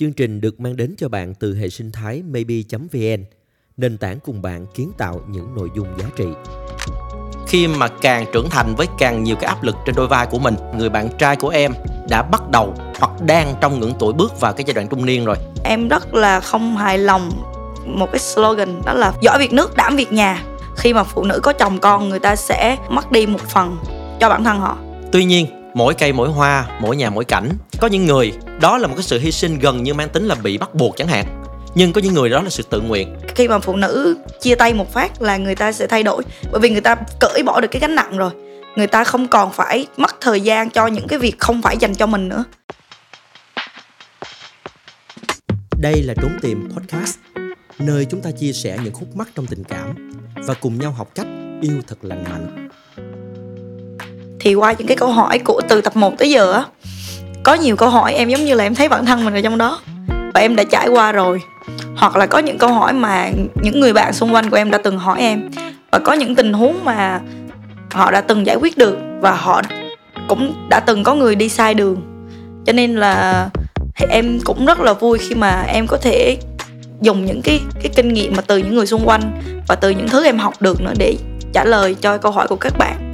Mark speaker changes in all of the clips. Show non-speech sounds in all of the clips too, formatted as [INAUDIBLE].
Speaker 1: Chương trình được mang đến cho bạn từ hệ sinh thái maybe.vn, nền tảng cùng bạn kiến tạo những nội dung giá trị.
Speaker 2: Khi mà càng trưởng thành với càng nhiều cái áp lực trên đôi vai của mình, người bạn trai của em đã bắt đầu hoặc đang trong ngưỡng tuổi bước vào cái giai đoạn trung niên rồi.
Speaker 3: Em rất là không hài lòng một cái slogan đó là giỏi việc nước đảm việc nhà. Khi mà phụ nữ có chồng con người ta sẽ mất đi một phần cho bản thân họ.
Speaker 2: Tuy nhiên, mỗi cây mỗi hoa, mỗi nhà mỗi cảnh, có những người đó là một cái sự hy sinh gần như mang tính là bị bắt buộc chẳng hạn. Nhưng có những người đó là sự tự nguyện.
Speaker 3: Khi mà phụ nữ chia tay một phát là người ta sẽ thay đổi. Bởi vì người ta cởi bỏ được cái gánh nặng rồi. Người ta không còn phải mất thời gian cho những cái việc không phải dành cho mình nữa.
Speaker 1: Đây là trốn tìm podcast nơi chúng ta chia sẻ những khúc mắc trong tình cảm và cùng nhau học cách yêu thật lành mạnh
Speaker 3: thì qua những cái câu hỏi của từ tập 1 tới giờ á, có nhiều câu hỏi em giống như là em thấy bản thân mình ở trong đó. Và em đã trải qua rồi. Hoặc là có những câu hỏi mà những người bạn xung quanh của em đã từng hỏi em. Và có những tình huống mà họ đã từng giải quyết được và họ cũng đã từng có người đi sai đường. Cho nên là em cũng rất là vui khi mà em có thể dùng những cái cái kinh nghiệm mà từ những người xung quanh và từ những thứ em học được nữa để trả lời cho câu hỏi của các bạn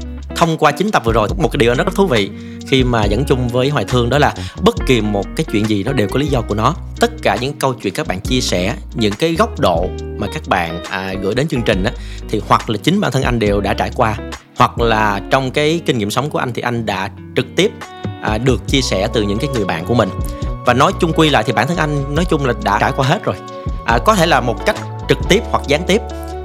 Speaker 2: thông qua chín tập vừa rồi. Một cái điều rất thú vị khi mà dẫn chung với hoài thương đó là bất kỳ một cái chuyện gì nó đều có lý do của nó. Tất cả những câu chuyện các bạn chia sẻ những cái góc độ mà các bạn à, gửi đến chương trình á thì hoặc là chính bản thân anh đều đã trải qua hoặc là trong cái kinh nghiệm sống của anh thì anh đã trực tiếp à, được chia sẻ từ những cái người bạn của mình. Và nói chung quy lại thì bản thân anh nói chung là đã trải qua hết rồi. À, có thể là một cách trực tiếp hoặc gián tiếp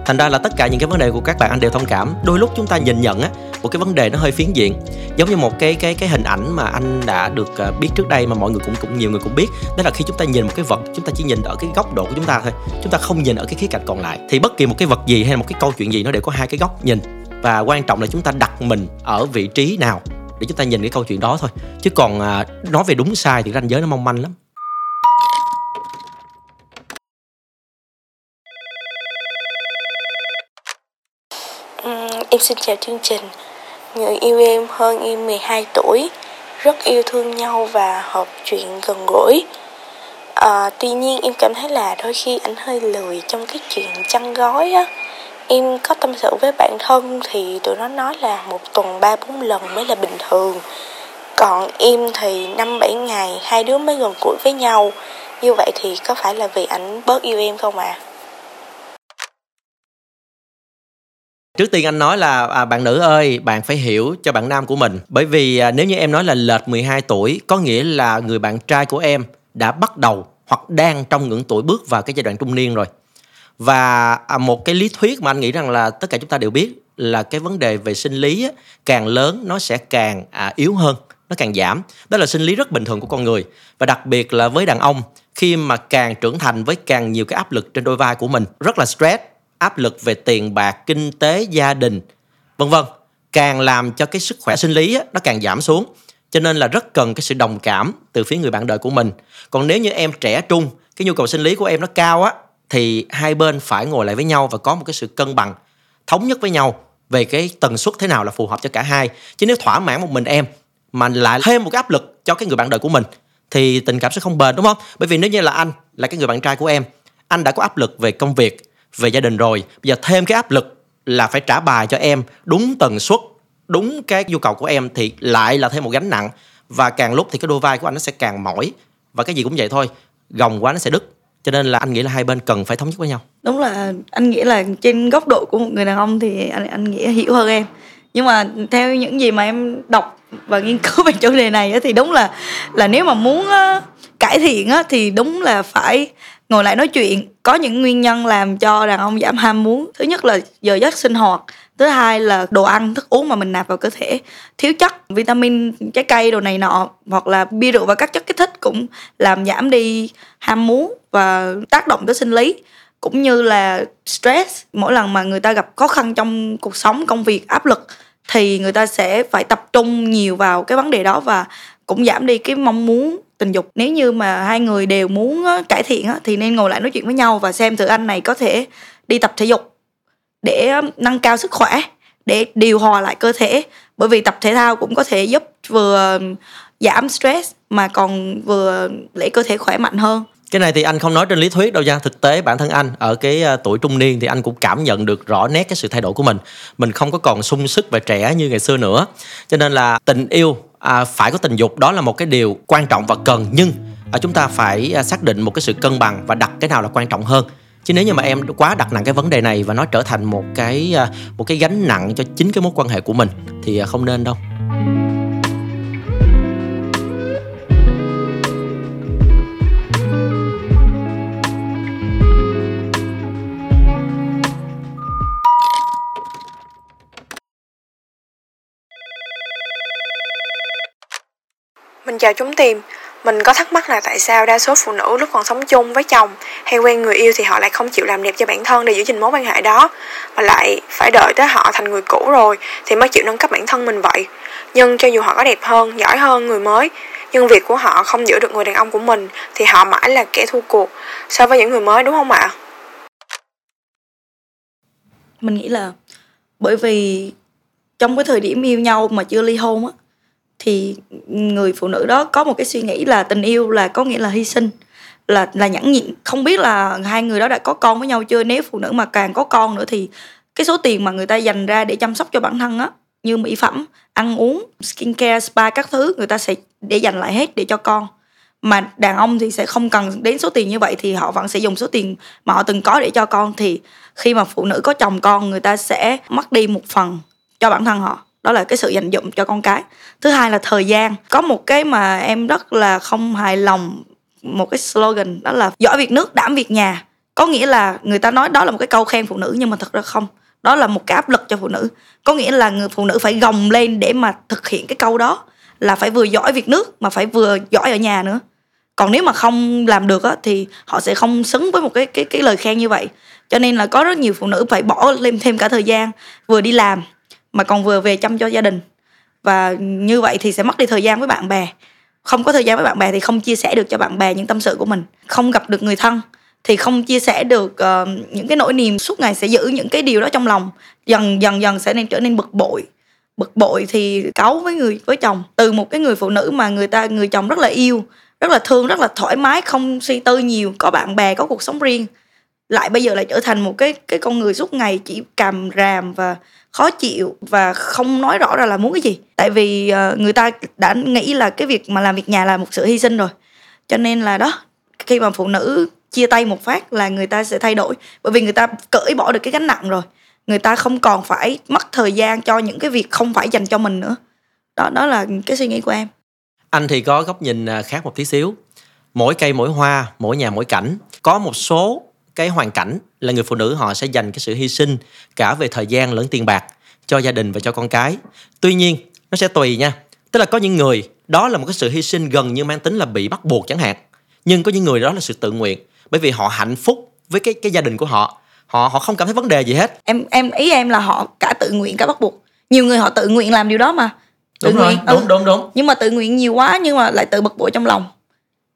Speaker 2: thành ra là tất cả những cái vấn đề của các bạn anh đều thông cảm. Đôi lúc chúng ta nhìn nhận á, một cái vấn đề nó hơi phiến diện. Giống như một cái cái cái hình ảnh mà anh đã được à, biết trước đây mà mọi người cũng cũng, nhiều người cũng biết, đó là khi chúng ta nhìn một cái vật, chúng ta chỉ nhìn ở cái góc độ của chúng ta thôi, chúng ta không nhìn ở cái khía cạnh còn lại. Thì bất kỳ một cái vật gì hay là một cái câu chuyện gì nó đều có hai cái góc nhìn. Và quan trọng là chúng ta đặt mình ở vị trí nào để chúng ta nhìn cái câu chuyện đó thôi. Chứ còn à, nói về đúng sai thì ranh giới nó mong manh lắm.
Speaker 4: Em xin chào chương trình. Người yêu em hơn em 12 tuổi Rất yêu thương nhau và hợp chuyện gần gũi. À, Tuy nhiên em cảm thấy là đôi khi anh hơi lười trong cái chuyện chăn gói á. Em có tâm sự với bạn thân thì tụi nó nói là một tuần 3-4 lần mới là bình thường. Còn em thì 5-7 ngày hai đứa mới gần gũi với nhau. Như vậy thì có phải là vì ảnh bớt yêu em không à?
Speaker 2: Trước tiên anh nói là à, bạn nữ ơi bạn phải hiểu cho bạn nam của mình. Bởi vì à, nếu như em nói là lệch 12 tuổi có nghĩa là người bạn trai của em đã bắt đầu hoặc đang trong ngưỡng tuổi bước vào cái giai đoạn trung niên rồi. Và à, một cái lý thuyết mà anh nghĩ rằng là tất cả chúng ta đều biết là cái vấn đề về sinh lý á, càng lớn nó sẽ càng à, yếu hơn nó càng giảm. Đó là sinh lý rất bình thường của con người. Và đặc biệt là với đàn ông khi mà càng trưởng thành với càng nhiều cái áp lực trên đôi vai của mình rất là stress áp lực về tiền bạc kinh tế gia đình vân vân. Càng làm cho cái sức khỏe sinh lý á, nó càng giảm xuống. Cho nên là rất cần cái sự đồng cảm từ phía người bạn đời của mình. Còn nếu như em trẻ trung cái nhu cầu sinh lý của em nó cao á thì hai bên phải ngồi lại với nhau và có một cái sự cân bằng thống nhất với nhau về cái tần suất thế nào là phù hợp cho cả hai. Chứ nếu thỏa mãn một mình em mà lại thêm một cái áp lực cho cái người bạn đời của mình thì tình cảm sẽ không bền đúng không? Bởi vì nếu như là anh là cái người bạn trai của em anh đã có áp lực về công việc về gia đình rồi. Bây giờ thêm cái áp lực là phải trả bài cho em. Đúng tần suất, đúng cái nhu cầu của em thì lại là thêm một gánh nặng. Và càng lúc thì cái đôi vai của anh nó sẽ càng mỏi. Và cái gì cũng vậy thôi, gồng quá nó sẽ đứt. Cho nên là anh nghĩ là hai bên cần phải thống nhất với nhau.
Speaker 3: Đúng là anh nghĩ là trên góc độ của một người đàn ông thì anh anh nghĩ hiểu hơn em. Nhưng mà theo những gì mà em đọc và nghiên cứu [LAUGHS] về chủ đề này thì đúng là là nếu mà muốn cải thiện thì đúng là phải ngồi lại nói chuyện, có những nguyên nhân làm cho đàn ông giảm ham muốn. Thứ nhất là giờ giấc sinh hoạt. Thứ hai là đồ ăn, thức uống mà mình nạp vào cơ thể. Thiếu chất, vitamin, trái cây, đồ này nọ, hoặc là bia rượu và các chất kích thích cũng làm giảm đi ham muốn và tác động tới sinh lý. Cũng như là stress, mỗi lần mà người ta gặp khó khăn trong cuộc sống, công việc, áp lực, thì người ta sẽ phải tập trung nhiều vào cái vấn đề đó và cũng giảm đi cái mong muốn tình dục. Nếu như mà hai người đều muốn cải thiện thì nên ngồi lại nói chuyện với nhau và xem thử anh này có thể đi tập thể dục để nâng cao sức khỏe, để điều hòa lại cơ thể. Bởi vì tập thể thao cũng có thể giúp vừa giảm stress mà còn vừa để cơ thể khỏe mạnh hơn.
Speaker 2: Cái này thì anh không nói trên lý thuyết đâu nha. Thực tế bản thân anh ở cái à, tuổi trung niên thì anh cũng cảm nhận được rõ nét cái sự thay đổi của mình. Mình không có còn sung sức và trẻ như ngày xưa nữa. Cho nên là tình yêu à, phải có tình dục đó là một cái điều quan trọng và cần nhưng à, chúng ta phải à, xác định một cái sự cân bằng và đặt cái nào là quan trọng hơn. Chứ nếu như mà em quá đặt nặng cái vấn đề này và nó trở thành một cái à, một cái gánh nặng cho chính cái mối quan hệ của mình thì à, không nên đâu.
Speaker 5: Chào chúng tìm Mình có thắc mắc là tại sao đa số phụ nữ lúc còn sống chung với chồng hay quen người yêu thì họ lại không chịu làm đẹp cho bản thân để giữ gìn mối quan hệ đó mà lại phải đợi tới họ thành người cũ rồi thì mới chịu nâng cấp bản thân mình vậy. Nhưng cho dù họ có đẹp hơn, giỏi hơn người mới nhưng việc của họ không giữ được người đàn ông của mình thì họ mãi là kẻ thua cuộc so với những người mới đúng không ạ?
Speaker 3: mình nghĩ là bởi vì trong cái thời điểm yêu nhau mà chưa ly hôn á thì người phụ nữ đó có một cái suy nghĩ là tình yêu là có nghĩa là hy sinh, là là nhẫn nhịn. Không biết là hai người đó đã có con với nhau chưa? Nếu phụ nữ mà càng có con nữa thì cái số tiền mà người ta dành ra để chăm sóc cho bản thân á, như mỹ phẩm, ăn uống, skincare, spa các thứ, người ta sẽ để dành lại hết để cho con. Mà đàn ông thì sẽ không cần đến số tiền như vậy thì họ vẫn sẽ dùng số tiền mà họ từng có để cho con. Thì khi mà phụ nữ có chồng con, người ta sẽ mất đi một phần cho bản thân họ đó là cái sự dành dụm cho con cái. Thứ hai là thời gian. Có một cái mà em rất là không hài lòng, một cái slogan, đó là giỏi việc nước, đảm việc nhà. Có nghĩa là người ta nói đó là một cái câu khen phụ nữ, nhưng mà thật ra không. Đó là một cái áp lực cho phụ nữ. Có nghĩa là người phụ nữ phải gồng lên để mà thực hiện cái câu đó, là phải vừa giỏi việc nước mà phải vừa giỏi ở nhà nữa. Còn nếu mà không làm được á, thì họ sẽ không xứng với một cái cái cái lời khen như vậy. Cho nên là có rất nhiều phụ nữ phải bỏ lên thêm cả thời gian, vừa đi làm mà còn vừa về chăm cho gia đình. Và như vậy thì sẽ mất đi thời gian với bạn bè. Không có thời gian với bạn bè thì không chia sẻ được cho bạn bè những tâm sự của mình. Không gặp được người thân thì không chia sẻ được uh, những cái nỗi niềm suốt ngày sẽ giữ những cái điều đó trong lòng. Dần dần dần sẽ nên trở nên bực bội. Bực bội thì cáu với người với chồng. Từ một cái người phụ nữ mà người ta người chồng rất là yêu rất là thương rất là thoải mái không suy tư nhiều có bạn bè có cuộc sống riêng lại bây giờ lại trở thành một cái cái con người suốt ngày chỉ càm ràm và khó chịu và không nói rõ ra là muốn cái gì. Tại vì uh, người ta đã nghĩ là cái việc mà làm việc nhà là một sự hy sinh rồi. Cho nên là đó khi mà phụ nữ chia tay một phát là người ta sẽ thay đổi. Bởi vì người ta cởi bỏ được cái gánh nặng rồi. Người ta không còn phải mất thời gian cho những cái việc không phải dành cho mình nữa. Đó đó là cái suy nghĩ của em.
Speaker 2: Anh thì có góc nhìn à, khác một tí xíu. Mỗi cây mỗi hoa mỗi nhà mỗi cảnh có một số cái hoàn cảnh là người phụ nữ họ sẽ dành cái sự hy sinh cả về thời gian lẫn tiền bạc cho gia đình và cho con cái. Tuy nhiên nó sẽ tùy nha. Tức là có những người đó là một cái sự hy sinh gần như mang tính là bị bắt buộc chẳng hạn. Nhưng có những người đó là sự tự nguyện bởi vì họ hạnh phúc với cái cái gia đình của họ. Họ họ không cảm thấy vấn đề gì hết.
Speaker 3: Em em ý em là họ cả tự nguyện cả bắt buộc. Nhiều người họ tự nguyện làm điều đó mà. Tự
Speaker 2: đúng
Speaker 3: nguyện
Speaker 2: rồi đúng
Speaker 3: ừ.
Speaker 2: đúng đúng.
Speaker 3: Nhưng mà tự nguyện nhiều quá nhưng mà lại tự bực bội trong lòng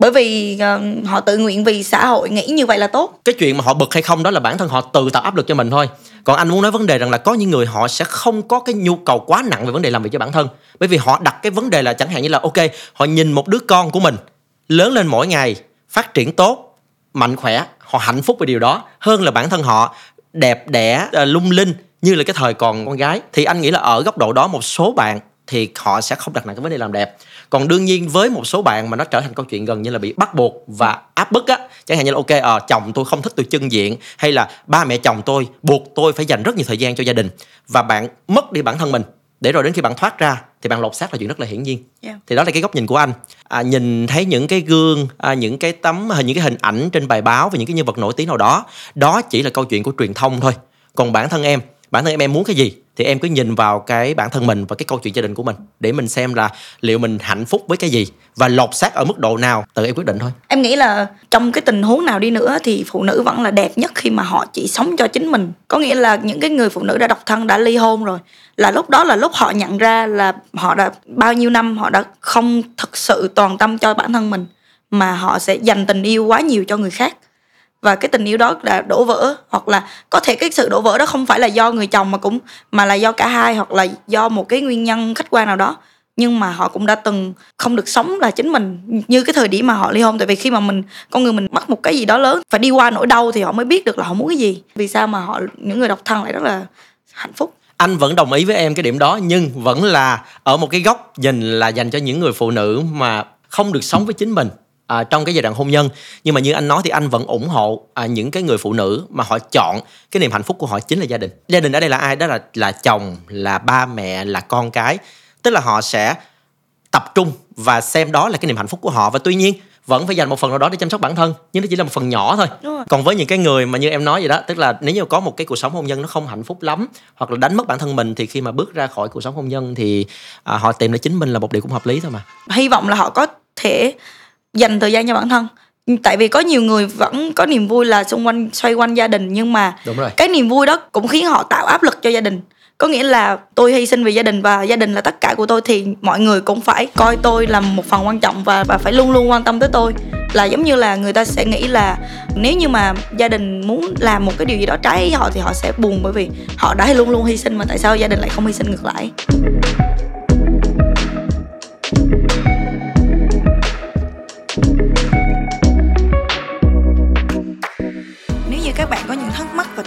Speaker 3: bởi vì uh, họ tự nguyện vì xã hội nghĩ như vậy là tốt.
Speaker 2: Cái chuyện mà họ bực hay không đó là bản thân họ tự tạo áp lực cho mình thôi. Còn anh muốn nói vấn đề rằng là có những người họ sẽ không có cái nhu cầu quá nặng về vấn đề làm việc cho bản thân. Bởi vì họ đặt cái vấn đề là chẳng hạn như là ok họ nhìn một đứa con của mình lớn lên mỗi ngày phát triển tốt mạnh khỏe họ hạnh phúc về điều đó hơn là bản thân họ đẹp đẽ ờ, lung linh như là cái thời còn con gái. Thì anh nghĩ là ở góc độ đó một số bạn thì họ sẽ không đặt nặng cái vấn đề làm đẹp. Còn đương nhiên với một số bạn mà nó trở thành câu chuyện gần như là bị bắt buộc và áp bức á chẳng hạn như là ok à, chồng tôi không thích tôi chân diện hay là ba mẹ chồng tôi buộc tôi phải dành rất nhiều thời gian cho gia đình và bạn mất đi bản thân mình. Để rồi đến khi bạn thoát ra thì bạn lột xác là chuyện rất là hiển nhiên.
Speaker 3: Yeah.
Speaker 2: thì đó là cái góc nhìn của anh. À, nhìn thấy những cái gương à, những cái tấm hình những cái hình ảnh trên bài báo và những cái nhân vật nổi tiếng nào đó đó chỉ là câu chuyện của truyền thông thôi. Còn bản thân em bản thân em em muốn cái gì thì em cứ nhìn vào cái bản thân mình và cái câu chuyện gia đình của mình để mình xem là liệu mình hạnh phúc với cái gì và lột xác ở mức độ nào tự em quyết định thôi.
Speaker 3: Em nghĩ là trong cái tình huống nào đi nữa thì phụ nữ vẫn là đẹp nhất khi mà họ chỉ sống cho chính mình. Có nghĩa là những cái người phụ nữ đã độc thân, đã ly hôn rồi, là lúc đó là lúc họ nhận ra là họ đã bao nhiêu năm họ đã không thực sự toàn tâm cho bản thân mình, mà họ sẽ dành tình yêu quá nhiều cho người khác và cái tình yêu đó đã đổ vỡ, hoặc là có thể cái sự đổ vỡ đó không phải là do người chồng mà cũng, mà là do cả hai, hoặc là do một cái nguyên nhân khách quan nào đó. Nhưng mà họ cũng đã từng không được sống là chính mình, như cái thời điểm mà họ ly hôn. Tại vì khi mà mình, con người mình mắc một cái gì đó lớn, phải đi qua nỗi đau thì họ mới biết được là họ muốn cái gì. Vì sao mà họ, những người độc thân lại rất là hạnh phúc.
Speaker 2: Anh vẫn đồng ý với em cái điểm đó, nhưng vẫn là ở một cái góc nhìn là dành cho những người phụ nữ mà không được sống với chính mình à, trong cái giai đoạn hôn nhân. Nhưng mà như anh nói thì anh vẫn ủng hộ à, những cái người phụ nữ mà họ chọn cái niềm hạnh phúc của họ chính là gia đình. Gia đình ở đây là ai? Đó là là chồng là ba mẹ là con cái. Tức là họ sẽ tập trung và xem đó là cái niềm hạnh phúc của họ. Và tuy nhiên vẫn phải dành một phần nào đó để chăm sóc bản thân nhưng nó chỉ là một phần nhỏ thôi. Còn với những cái người mà như em nói vậy đó tức là nếu như có một cái cuộc sống hôn nhân nó không hạnh phúc lắm hoặc là đánh mất bản thân mình thì khi mà bước ra khỏi cuộc sống hôn nhân thì à, họ tìm lại chính mình là một điều cũng hợp lý thôi mà.
Speaker 3: Hy vọng là họ có thể dành thời gian cho bản thân. Tại vì có nhiều người vẫn có niềm vui là xung quanh xoay quanh gia đình nhưng mà
Speaker 2: đúng rồi.
Speaker 3: cái niềm vui đó cũng khiến họ tạo áp lực cho gia đình. Có nghĩa là tôi hy sinh vì gia đình và gia đình là tất cả của tôi thì mọi người cũng phải coi tôi là một phần quan trọng và và phải luôn luôn quan tâm tới tôi. Là giống như là người ta sẽ nghĩ là nếu như mà gia đình muốn làm một cái điều gì đó trái ý họ thì họ sẽ buồn bởi vì họ đã luôn luôn hy sinh mà tại sao gia đình lại không hy sinh ngược lại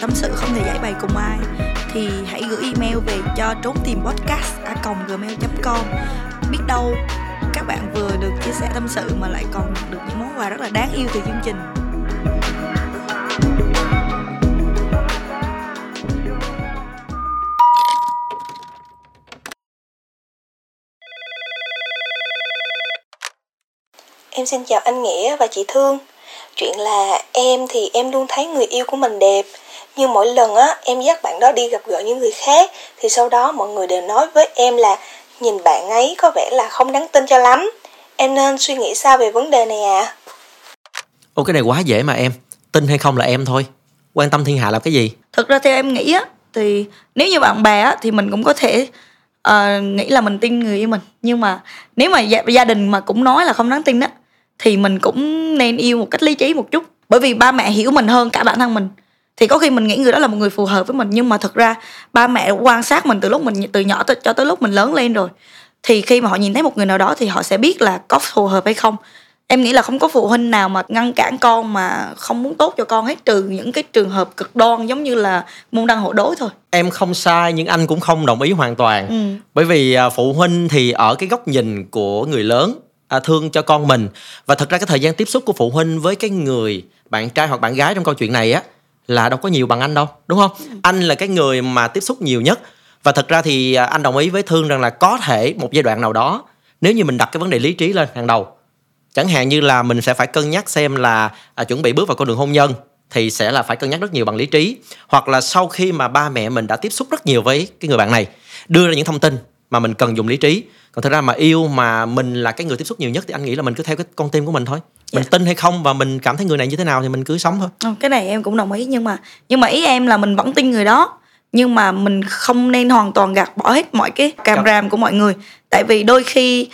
Speaker 3: tâm sự không thể giải bày cùng ai, thì hãy gửi email về cho trốn tìm podcast gmail.com biết đâu các bạn vừa được chia sẻ tâm sự mà lại còn được những món quà rất là đáng yêu từ chương trình
Speaker 4: Em xin chào anh Nghĩa và chị Thương. Chuyện là em thì em luôn thấy người yêu của mình đẹp, nhưng mỗi lần á em dắt bạn đó đi gặp gỡ những người khác thì sau đó mọi người đều nói với em là nhìn bạn ấy có vẻ là không đáng tin cho lắm. Em nên suy nghĩ sao về vấn đề này à?
Speaker 2: ô cái này quá dễ mà em. Tin hay không là em thôi. Quan tâm thiên hạ làm cái gì?
Speaker 3: Thực ra theo em nghĩ á thì nếu như bạn bè á thì mình cũng có thể ờ, nghĩ là mình tin người yêu mình. Nhưng mà nếu mà gia, gia đình mà cũng nói là không đáng tin á thì mình cũng nên yêu một cách lý trí một chút. Bởi vì ba mẹ hiểu mình hơn cả bản thân mình. Thì có khi mình nghĩ người đó là một người phù hợp với mình nhưng mà thực ra ba mẹ quan sát mình từ lúc mình từ nhỏ tới, cho tới lúc mình lớn lên rồi thì khi mà họ nhìn thấy một người nào đó thì họ sẽ biết là có phù hợp hay không. Em nghĩ là không có phụ huynh nào mà ngăn cản con mà không muốn tốt cho con hết trừ những cái trường hợp cực đoan giống như là môn đăng hộ đối thôi.
Speaker 2: Em không sai nhưng anh cũng không đồng ý hoàn toàn.
Speaker 3: Ừ.
Speaker 2: bởi vì à, phụ huynh thì ở cái góc nhìn của người lớn à, thương cho con mình. Và thật ra cái thời gian tiếp xúc của phụ huynh với cái người bạn trai hoặc bạn gái trong câu chuyện này á là đâu có nhiều bằng anh đâu đúng không? Anh là cái người mà tiếp xúc nhiều nhất. Và thật ra thì à, anh đồng ý với thương rằng là có thể một giai đoạn nào đó nếu như mình đặt cái vấn đề lý trí lên hàng đầu chẳng hạn như là mình sẽ phải cân nhắc xem là à, chuẩn bị bước vào con đường hôn nhân thì sẽ là phải cân nhắc rất nhiều bằng lý trí. Hoặc là sau khi mà ba mẹ mình đã tiếp xúc rất nhiều với cái người bạn này đưa ra những thông tin mà mình cần dùng lý trí. Còn thật ra mà yêu mà mình là cái người tiếp xúc nhiều nhất thì anh nghĩ là mình cứ theo cái con tim của mình thôi. Mình
Speaker 3: Dạ.
Speaker 2: tin hay không và mình cảm thấy người này như thế nào thì mình cứ sống thôi.
Speaker 3: Ờ, cái này em cũng đồng ý nhưng mà nhưng mà ý em là mình vẫn tin người đó. Nhưng mà mình không nên hoàn toàn gạt bỏ hết mọi cái càm ràm của mọi người. Tại vì đôi khi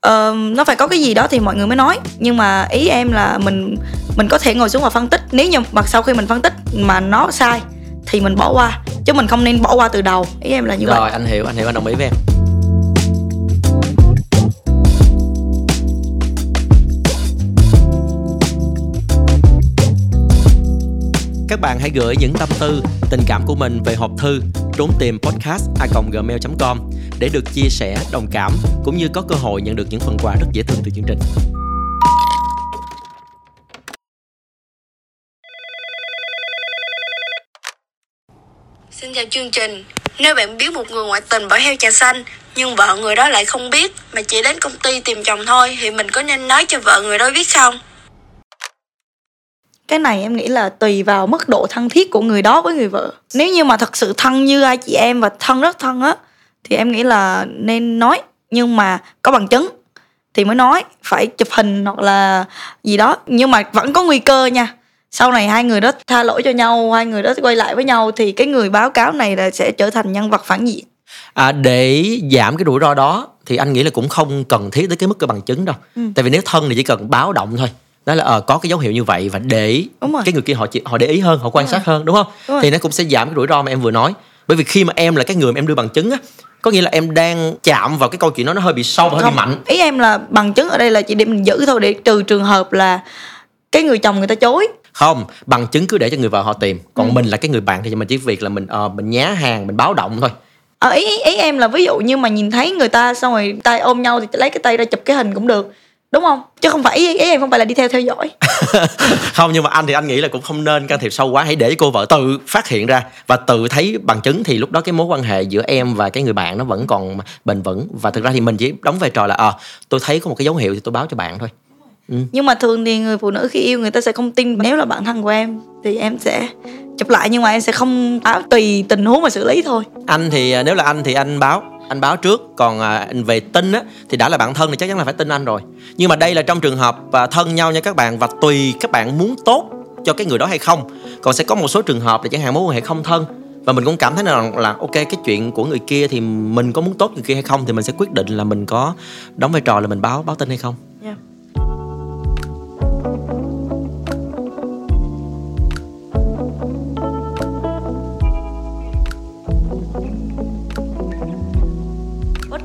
Speaker 3: ờ, nó phải có cái gì đó thì mọi người mới nói. Nhưng mà ý em là mình mình có thể ngồi xuống và phân tích. Nếu như mà sau khi mình phân tích mà nó sai thì mình bỏ qua. Chứ mình không nên bỏ qua từ đầu. Ý em là như
Speaker 2: rồi
Speaker 3: vậy
Speaker 2: anh hiểu anh hiểu anh đồng ý với em các bạn hãy gửi những tâm tư, tình cảm của mình về hộp thư trốn tìm podcast a gmail com để được chia sẻ, đồng cảm, cũng như có cơ hội nhận được những phần quà rất dễ thương từ chương trình
Speaker 4: Xin chào chương trình. Nếu bạn biết một người ngoại tình bỏ heo trà xanh, nhưng vợ người đó lại không biết, mà chỉ đến công ty tìm chồng thôi, thì mình có nên nói cho vợ người đó biết không?
Speaker 3: Cái này em nghĩ là tùy vào mức độ thân thiết của người đó với người vợ. Nếu như mà thật sự thân như hai chị em và thân rất thân á thì em nghĩ là nên nói. Nhưng mà có bằng chứng thì mới nói phải chụp hình hoặc là gì đó. Nhưng mà vẫn có nguy cơ nha. Sau này hai người đó tha lỗi cho nhau hai người đó quay lại với nhau thì cái người báo cáo này là sẽ trở thành nhân vật phản diện.
Speaker 2: À, để giảm cái rủi ro đó thì anh nghĩ là cũng không cần thiết tới cái mức cái bằng chứng đâu.
Speaker 3: Ừ.
Speaker 2: tại vì nếu thân thì chỉ cần báo động thôi đó là ờ có cái dấu hiệu như vậy và để
Speaker 3: rồi.
Speaker 2: cái người kia họ họ để ý hơn họ quan
Speaker 3: Đúng
Speaker 2: sát hơn đúng không?
Speaker 3: Đúng rồi.
Speaker 2: thì nó cũng sẽ giảm cái rủi ro mà em vừa nói. Bởi vì khi mà em là cái người mà em đưa bằng chứng á có nghĩa là em đang chạm vào cái câu chuyện đó nó hơi bị sâu và hơi bị mạnh.
Speaker 3: ý em là bằng chứng ở đây là chỉ để mình giữ thôi để trừ trường hợp là cái người chồng người ta chối.
Speaker 2: Không bằng chứng cứ để cho người vợ họ tìm. Còn ừ. mình là cái người bạn thì mình chỉ việc là mình uh, mình nhá hàng mình báo động thôi.
Speaker 3: Ờ, ý ý em là ví dụ như mà nhìn thấy người ta xong rồi tay ôm nhau thì lấy cái tay ra chụp cái hình cũng được đúng không? Chứ không phải ý, ý em không phải là đi theo theo dõi. [LAUGHS]
Speaker 2: Không nhưng mà anh thì anh nghĩ là cũng không nên can thiệp sâu quá. Hãy để cô vợ tự phát hiện ra và tự thấy bằng chứng thì lúc đó cái mối quan hệ giữa em và cái người bạn nó vẫn còn bền vững. Và thực ra thì mình chỉ đóng vai trò là ờ à, tôi thấy có một cái dấu hiệu thì tôi báo cho bạn thôi.
Speaker 3: Ừ. nhưng mà thường thì người phụ nữ khi yêu người ta sẽ không tin nếu là bạn thân của em thì em sẽ chụp lại nhưng mà em sẽ không báo tùy tình huống mà xử lý thôi.
Speaker 2: Anh thì à, nếu là anh thì anh báo anh báo trước. Còn à, về tin á thì đã là bạn thân thì chắc chắn là phải tin anh rồi. Nhưng mà đây là trong trường hợp à, thân nhau nha các bạn và tùy các bạn muốn tốt cho cái người đó hay không. Còn sẽ có một số trường hợp là chẳng hạn mối quan hệ không thân và mình cũng cảm thấy là, là ok cái chuyện của người kia thì mình có muốn tốt người kia hay không thì mình sẽ quyết định là mình có đóng vai trò là mình báo báo tin hay không.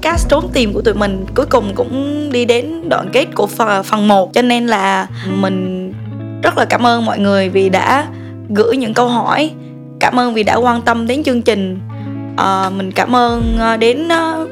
Speaker 3: Podcast trốn tìm của tụi mình cuối cùng cũng đi đến đoạn kết của phần 1 cho nên là mình rất là cảm ơn mọi người vì đã gửi những câu hỏi cảm ơn vì đã quan tâm đến chương trình. À, mình cảm ơn à, đến uh,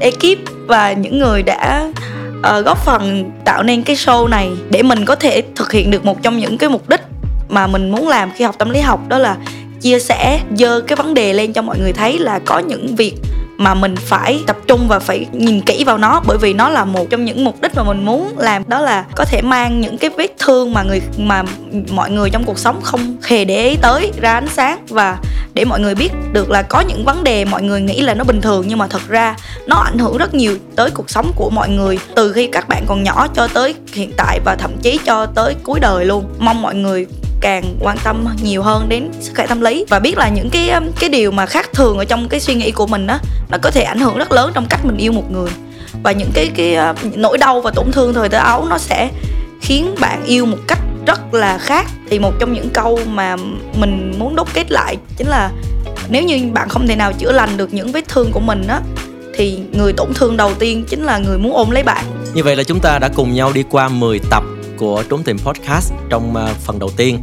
Speaker 3: ekip và những người đã uh, góp phần tạo nên cái show này để mình có thể thực hiện được một trong những cái mục đích mà mình muốn làm khi học tâm lý học đó là chia sẻ dơ cái vấn đề lên cho mọi người thấy là có những việc mà mình phải tập trung và phải nhìn kỹ vào nó, bởi vì nó là một trong những mục đích mà mình muốn làm, đó là có thể mang những cái vết thương mà người, mà mọi người trong cuộc sống không hề để ý tới ra ánh sáng. Và để mọi người biết được là có những vấn đề mọi người nghĩ là nó bình thường, nhưng mà thật ra nó ảnh hưởng rất nhiều tới cuộc sống của mọi người, từ khi các bạn còn nhỏ cho tới hiện tại và thậm chí cho tới cuối đời luôn. Mong mọi người càng quan tâm nhiều hơn đến sức khỏe tâm lý. Và biết là những cái um, cái điều mà khác thường ở trong cái suy nghĩ của mình đó nó có thể ảnh hưởng rất lớn trong cách mình yêu một người. Và những cái cái uh, nỗi đau và tổn thương thời thơ ấu nó sẽ khiến bạn yêu một cách rất là khác. Thì một trong những câu mà mình muốn đúc kết lại chính là nếu như bạn không thể nào chữa lành được những vết thương của mình á, thì người tổn thương đầu tiên chính là người muốn ôm lấy bạn.
Speaker 2: Như vậy là chúng ta đã cùng nhau đi qua 10 tập của Trốn Tìm Podcast trong à, phần đầu tiên.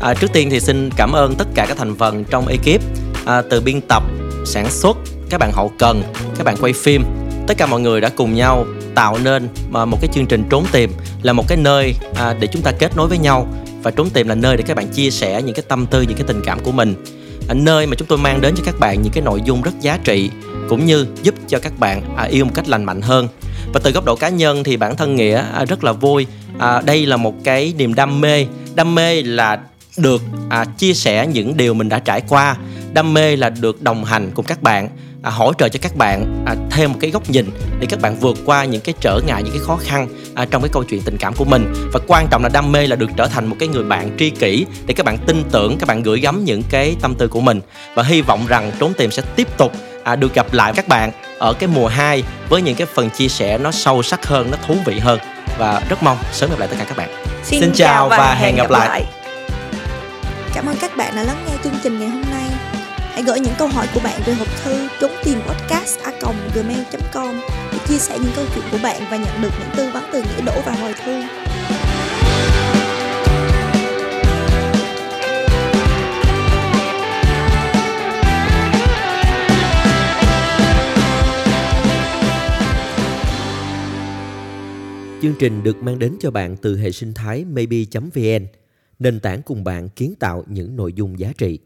Speaker 2: À, trước tiên thì xin cảm ơn tất cả các thành phần trong ekip. À, từ biên tập, sản xuất, các bạn hậu cần, các bạn quay phim, tất cả mọi người đã cùng nhau tạo nên à, một cái chương trình trốn tìm là một cái nơi à, để chúng ta kết nối với nhau. Và trốn tìm là nơi để các bạn chia sẻ những cái tâm tư những cái tình cảm của mình. À, nơi mà chúng tôi mang đến cho các bạn những cái nội dung rất giá trị cũng như giúp cho các bạn à, yêu một cách lành mạnh hơn. Và từ góc độ cá nhân thì bản thân nghĩa à, rất là vui à, đây là một cái niềm đam mê. Đam mê là được à, chia sẻ những điều mình đã trải qua. Đam mê là được đồng hành cùng các bạn à, hỗ trợ cho các bạn à, thêm một cái góc nhìn để các bạn vượt qua những cái trở ngại những cái khó khăn à, trong cái câu chuyện tình cảm của mình. Và quan trọng là đam mê là được trở thành một cái người bạn tri kỷ để các bạn tin tưởng các bạn gửi gắm những cái tâm tư của mình. Và hy vọng rằng trốn tìm sẽ tiếp tục à, được gặp lại các bạn ở cái mùa 2 với những cái phần chia sẻ nó sâu sắc hơn nó thú vị hơn và rất mong sớm gặp lại tất cả các bạn.
Speaker 3: Xin, xin chào và, và hẹn gặp, gặp lại. lại.
Speaker 6: Cảm ơn các bạn đã lắng nghe chương trình ngày hôm nay. Hãy gửi những câu hỏi của bạn về hộp thư trốn tìm podcast a gmail com để chia sẻ những câu chuyện của bạn và nhận được những tư vấn từ nghĩa đỗ và hồi thư
Speaker 1: Chương trình được mang đến cho bạn từ hệ sinh thái maybe.vn, nền tảng cùng bạn kiến tạo những nội dung giá trị.